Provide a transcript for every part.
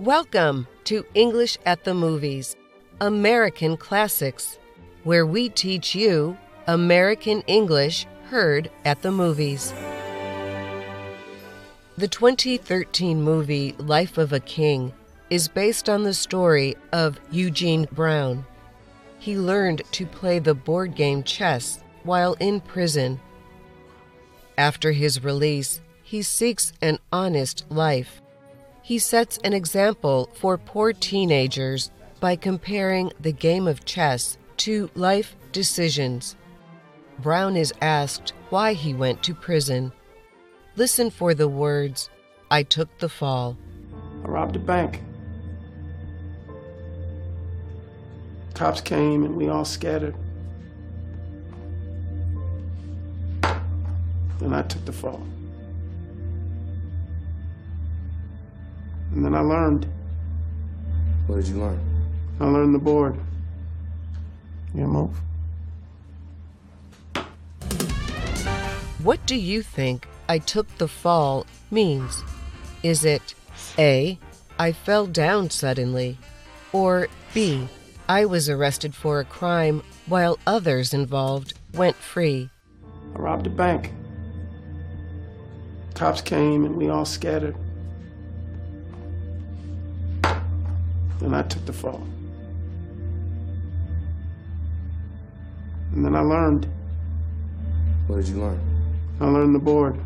Welcome to English at the Movies, American Classics, where we teach you American English heard at the movies. The 2013 movie Life of a King is based on the story of Eugene Brown. He learned to play the board game chess while in prison. After his release, he seeks an honest life. He sets an example for poor teenagers by comparing the game of chess to life decisions. Brown is asked why he went to prison. Listen for the words, I took the fall. I robbed a bank. Cops came and we all scattered. And I took the fall. And then I learned. What did you learn? I learned the board. You move. What do you think I took the fall means? Is it A, I fell down suddenly, or B, I was arrested for a crime while others involved went free? I robbed a bank. Cops came and we all scattered. Then I took the fall. And then I learned. What did you learn? I learned the board.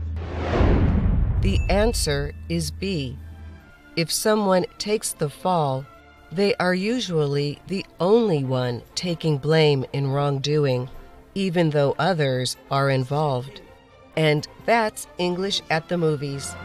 The answer is B. If someone takes the fall, they are usually the only one taking blame in wrongdoing, even though others are involved. And that's English at the movies.